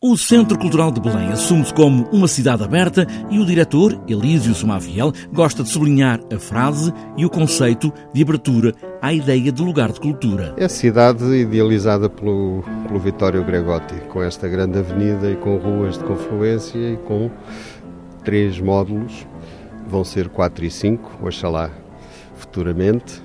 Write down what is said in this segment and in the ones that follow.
O Centro Cultural de Belém assume-se como uma cidade aberta e o diretor, Elísio Somaviel, gosta de sublinhar a frase e o conceito de abertura à ideia de lugar de cultura. É a cidade idealizada pelo, pelo Gregotti, com esta grande avenida e com ruas de confluência e com três módulos, vão ser quatro e cinco, oxalá futuramente.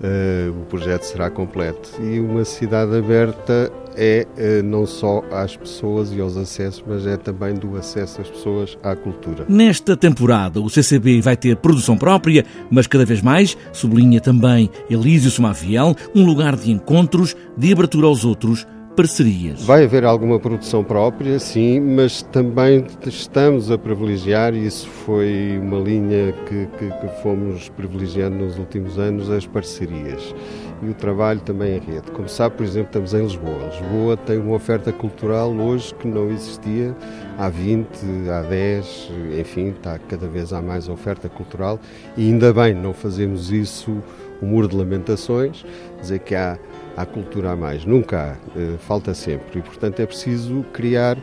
Uh, o projeto será completo. E uma cidade aberta é uh, não só às pessoas e aos acessos, mas é também do acesso às pessoas à cultura. Nesta temporada, o CCB vai ter produção própria, mas cada vez mais, sublinha também Elísio Somaviel, um lugar de encontros, de abertura aos outros, parcerias. Vai haver alguma produção própria, sim, mas também estamos a privilegiar, e isso foi uma linha que, que, que, fomos privilegiando nos últimos anos, as parcerias. E o trabalho também em rede. Como sabe, por exemplo, estamos em Lisboa. Lisboa tem uma oferta cultural hoje que não existia há 20, há 10, enfim, está cada vez há mais oferta cultural e ainda bem, não fazemos isso, o muro de lamentações, dizer que há há cultura a mais. Nunca há, uh, falta sempre. E, portanto, é preciso criar uh,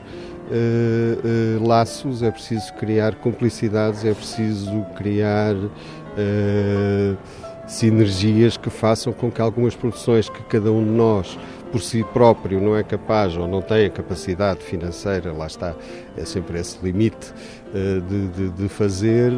uh, laços, é preciso criar cumplicidades, é preciso criar sinergias que façam com que algumas produções que cada um de nós por si próprio não é capaz ou não tem a capacidade financeira, lá está, é sempre esse limite de, de, de fazer,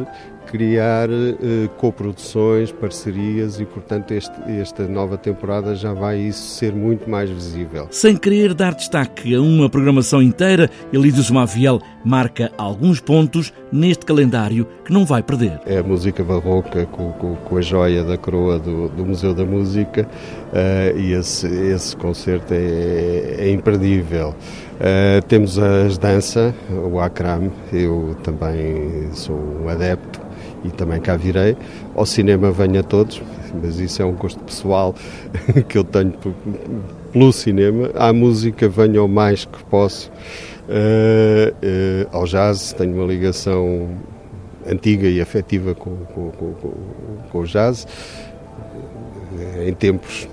criar uh, coproduções, parcerias e, portanto, este, esta nova temporada já vai isso ser muito mais visível. Sem querer dar destaque a uma programação inteira, Elísio Somaviel marca alguns pontos neste calendário que não vai perder. É a música barroca com, com, com a joia da coroa do, do Museu da Música uh, e esse, esse concerto é, é imperdível. Uh, temos as dança, o Akram, eu também sou um adepto e também cá virei. Ao cinema venho a todos, mas isso é um gosto pessoal que eu tenho pelo cinema. À música venho ao mais que posso. Uh, uh, ao jazz tenho uma ligação antiga e afetiva com, com, com, com o jazz. Em tempos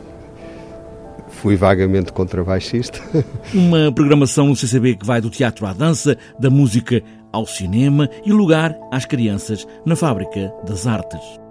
fui vagamente contrabaixista. Uma programação no CCB que vai do teatro à dança, da música ao cinema e lugar às crianças na Fábrica das Artes.